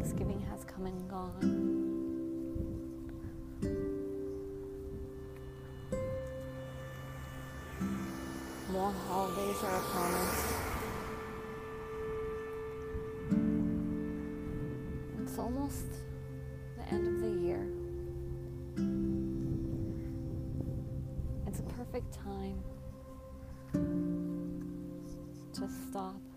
Thanksgiving has come and gone. More holidays are upon us. It's almost the end of the year. It's a perfect time to stop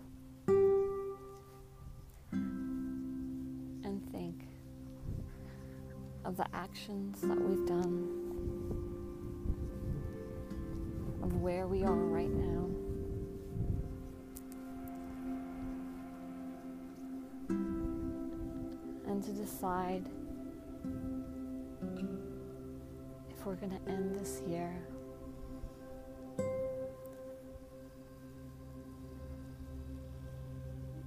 of the actions that we've done, of where we are right now. And to decide if we're going to end this year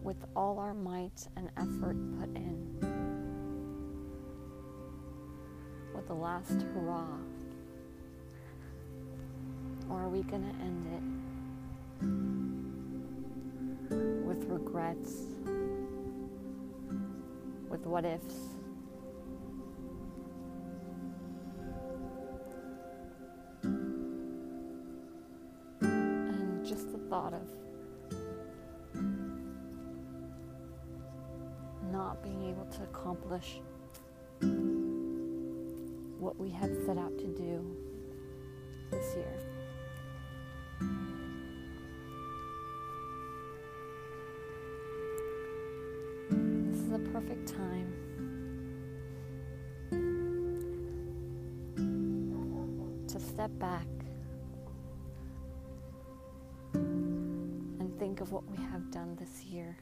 with all our might and effort put in, the last hurrah, or are we going to end it with regrets, with what ifs? And just the thought of not being able to accomplish what we had set out to do this year. This is a perfect time to step back and think of what we have done this year.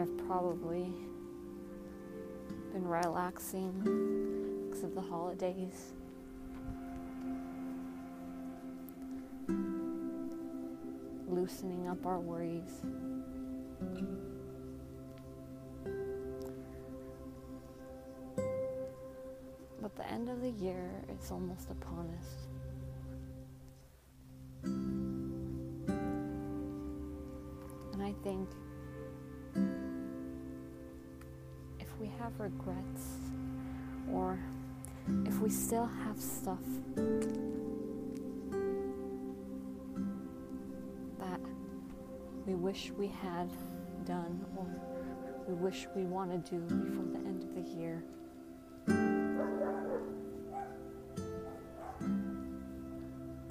Have probably been relaxing because of the holidays. Loosening up our worries. But the end of the year is almost upon us. And I think have regrets or if we still have stuff that we wish we had done or we wish we want to do before the end of the year.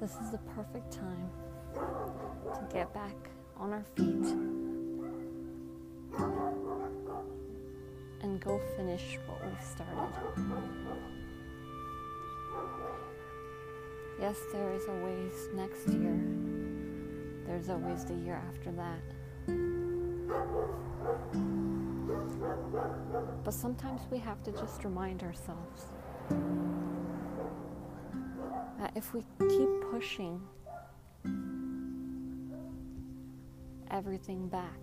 This is the perfect time to get back on our feet go finish what we've started. Yes, there is always next year. There's always the year after that. But sometimes we have to just remind ourselves that if we keep pushing everything back,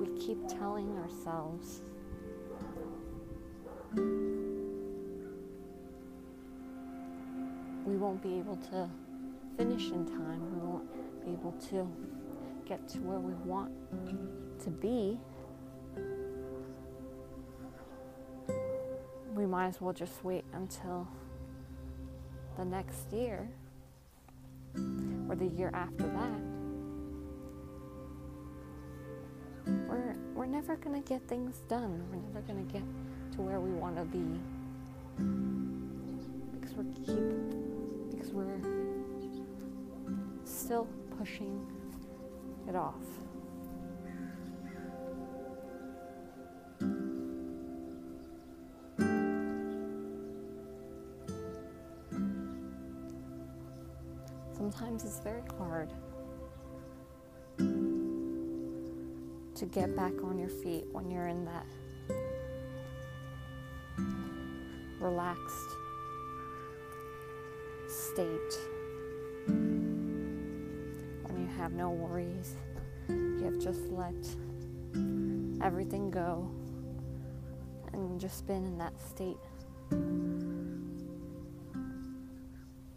we keep telling ourselves. We won't be able to finish in time, we won't be able to get to where we want to be, we might as well just wait until the next year or the year after that. We're, we're never to get things done. We're never to get to where we want to be because we're keep because we're still pushing it off. Sometimes it's very hard to get back on your feet when you're in that relaxed state. When you have no worries. You have just let everything go and just been in that state.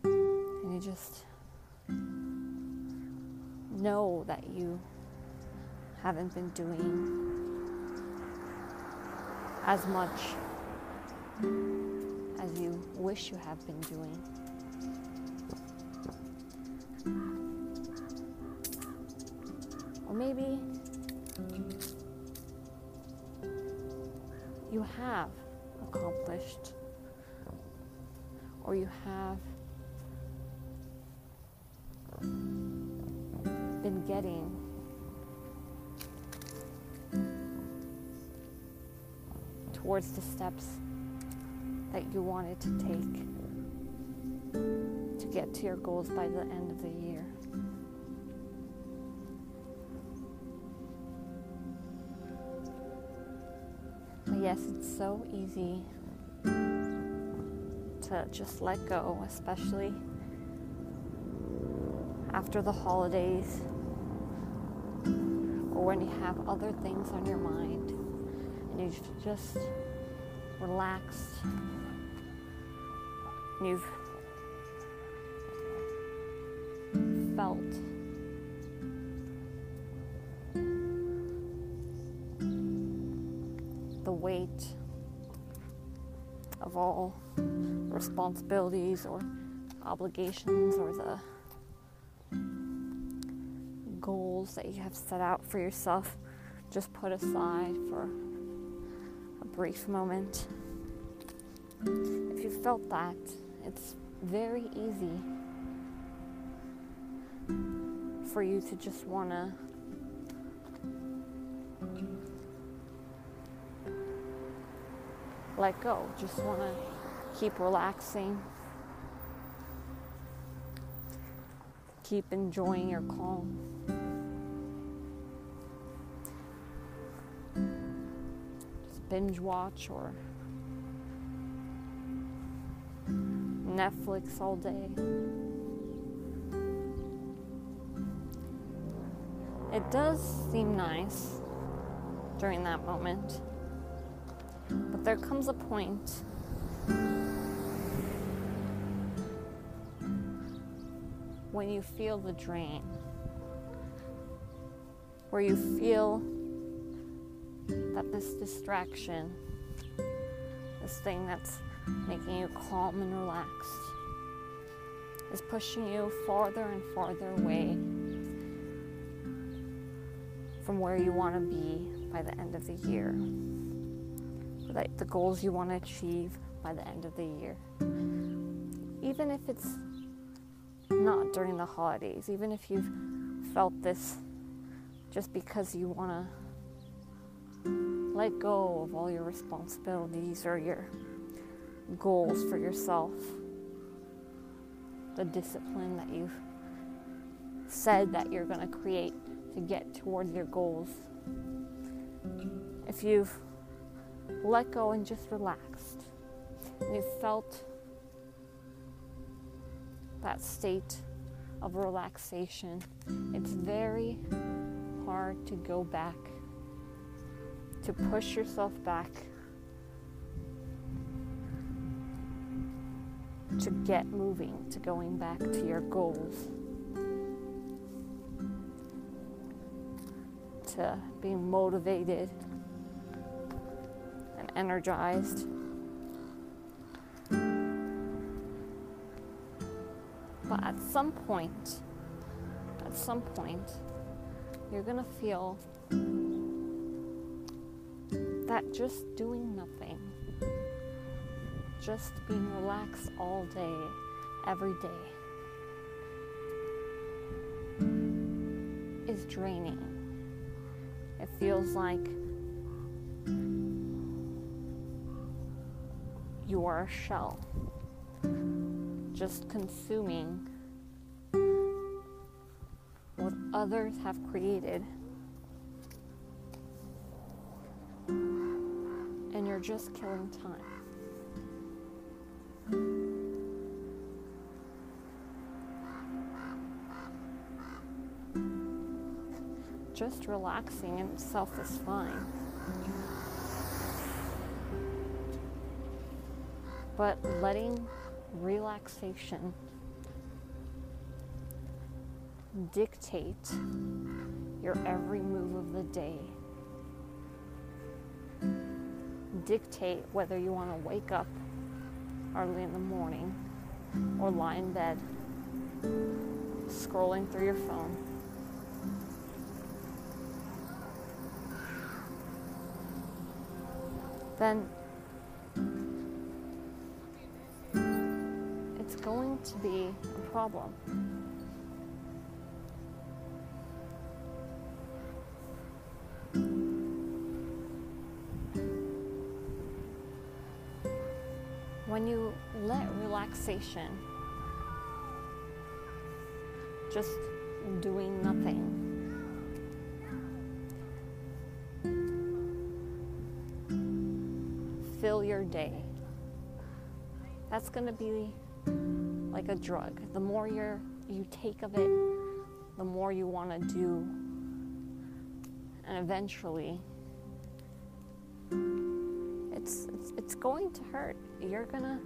And you just know that you haven't been doing as much as you wish you have been doing. Or maybe you have accomplished, or you have been getting towards the steps that you wanted to take to get to your goals by the end of the year. But yes, it's so easy to just let go, especially after the holidays or when you have other things on your mind and you've just relaxed. And you've felt the weight of all responsibilities or obligations or the goals that you have set out for yourself. Just put aside for brief moment. If you felt that, it's very easy for you to just want to let go, just want to keep relaxing, keep enjoying your calm. Binge watch or Netflix all day. It does seem nice during that moment, but there comes a point when you feel the drain, where you feel that this distraction, this thing that's making you calm and relaxed, is pushing you farther and farther away from where you want to be by the end of the year, or the goals you want to achieve by the end of the year. Even if it's not during the holidays, even if you've felt this just because you want to let go of all your responsibilities or your goals for yourself, the discipline that you've said that you're going to create to get towards your goals. If you've let go and just relaxed, and you've felt that state of relaxation, it's very hard to go back, to push yourself back, to get moving, to going back to your goals, to being motivated and energized. But at some point, at some point, you're gonna feel just doing nothing, just being relaxed all day, every day, is draining. It feels like you are a shell just consuming what others have created. Just killing time. just relaxing in itself is fine. But letting relaxation dictate your every move of the day. Dictate whether you want to wake up early in the morning or lie in bed scrolling through your phone. Then it's going to be a problem. When you let relaxation, just doing nothing, fill your day, that's going to be like a drug. The more you you take of it, the more you want to do, and eventually, going to hurt. You're gonna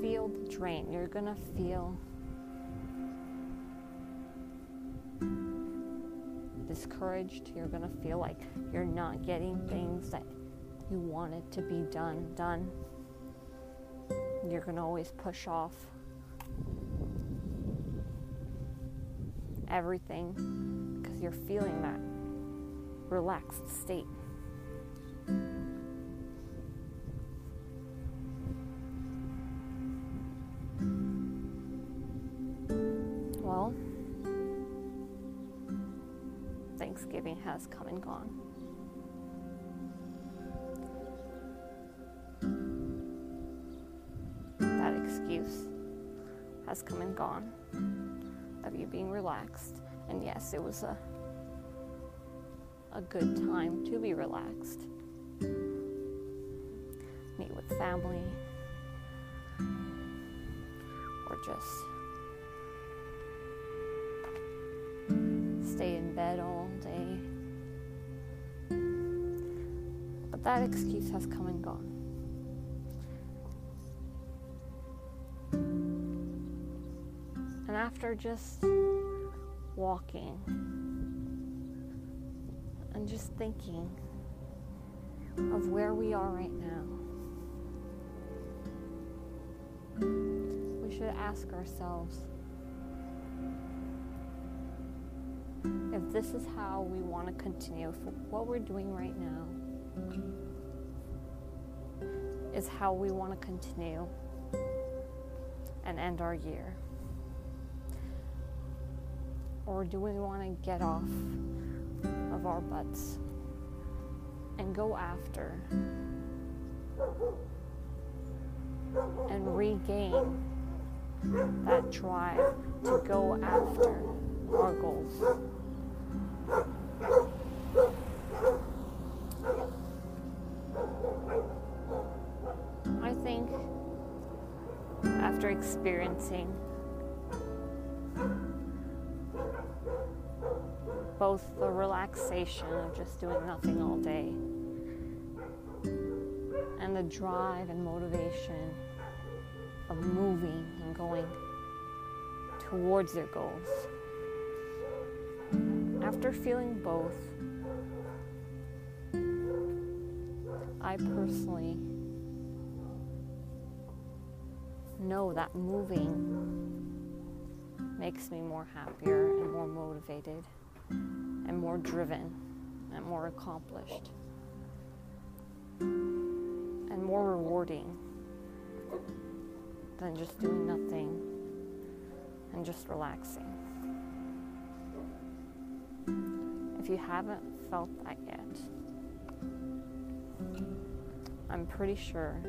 feel the drain. You're gonna feel discouraged. You're gonna feel like you're not getting things that you wanted to be done done you're going to always push off everything because you're feeling that relaxed state. Has come and gone. That excuse has come and gone of you being relaxed. And yes, it was a a good time to be relaxed. Meet with family or just stay in bed all day. That excuse has come and gone. And after just walking and just thinking of where we are right now, we should ask ourselves if this is how we want to continue, if what we're doing right now is how we want to continue and end our year. Or do we want to get off of our butts and go after and regain that drive to go after our goals? Both the relaxation of just doing nothing all day and the drive and motivation of moving and going towards your goals. After feeling both, I personally know that moving makes me more happier and more motivated and more driven and more accomplished and more rewarding than just doing nothing and just relaxing. If you haven't felt that yet, I'm pretty sure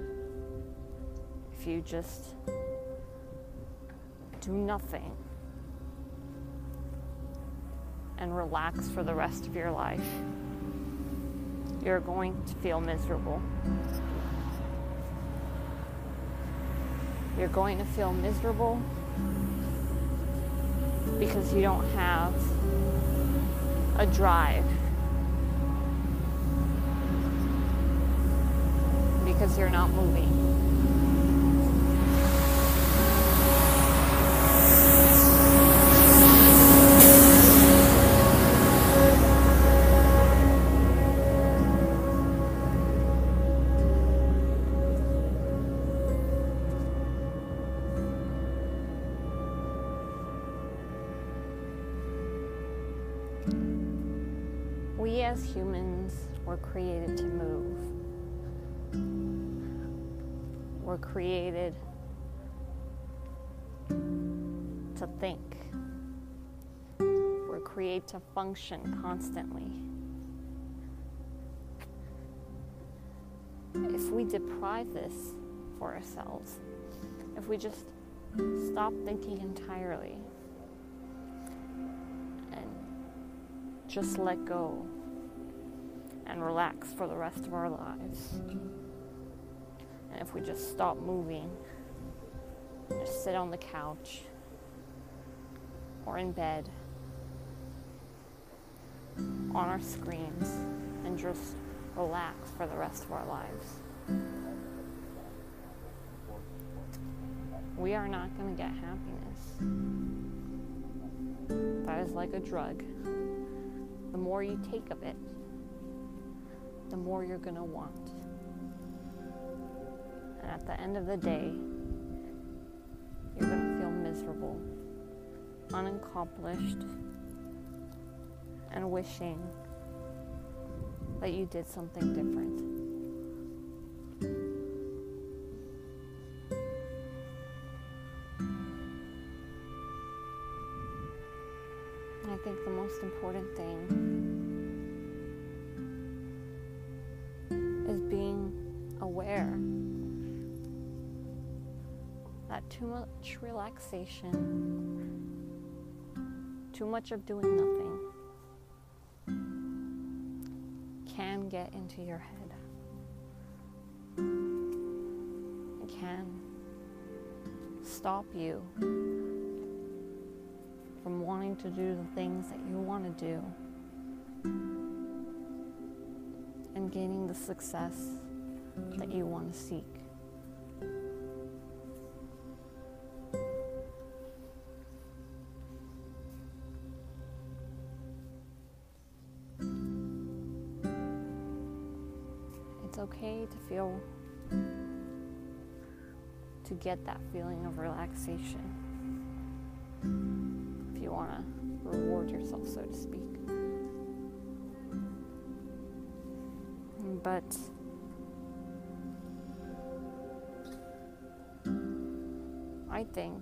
if you just do nothing and relax for the rest of your life, you're going to feel miserable. You're going to feel miserable because you don't have a drive because you're not moving. As humans were created to move. We're created to think. We're created to function constantly. If we deprive this for ourselves, if we just stop thinking entirely, and just let go and relax for the rest of our lives. And if we just stop moving, just sit on the couch or in bed on our screens and just relax for the rest of our lives. We are not going to get happiness. That is like a drug the more you take of it, the more you're going to want. And at the end of the day, you're going to feel miserable, unaccomplished, and wishing that you did something different. I think the most important thing too much relaxation, too much of doing nothing can get into your head. It can stop you from wanting to do the things that you want to do and gaining the success that you want to seek. Okay to feel, to get that feeling of relaxation If you want to reward yourself, so to speak. But I think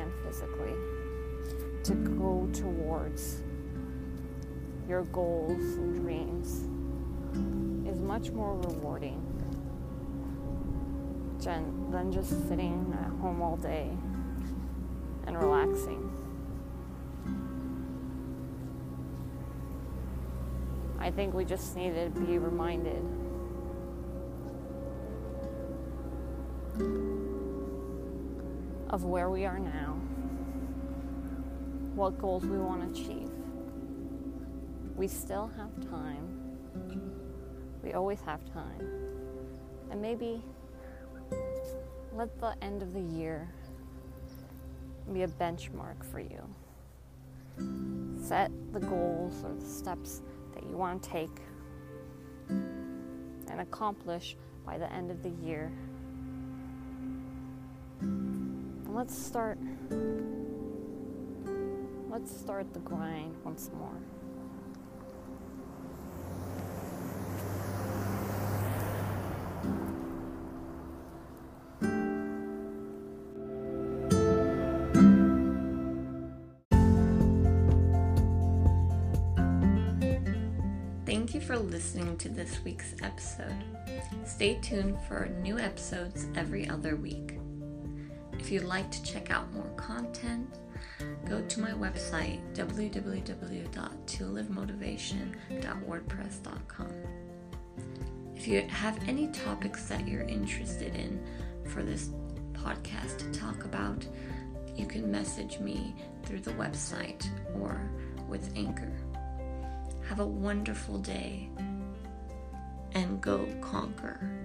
and physically to go towards your goals and dreams is much more rewarding than just sitting at home all day and relaxing. I think we just need to be reminded of where we are now, what goals we want to achieve. We still have time. We always have time. And maybe let the end of the year be a benchmark for you. Set the goals or the steps that you want to take and accomplish by the end of the year let's start let's start the grind once more. Thank you for listening to this week's episode. Stay tuned for new episodes every other week. If you'd like to check out more content, go to my website www.tolivemotivation.wordpress.com. If you have any topics that you're interested in for this podcast to talk about, you can message me through the website or with Anchor. Have a wonderful day and go conquer.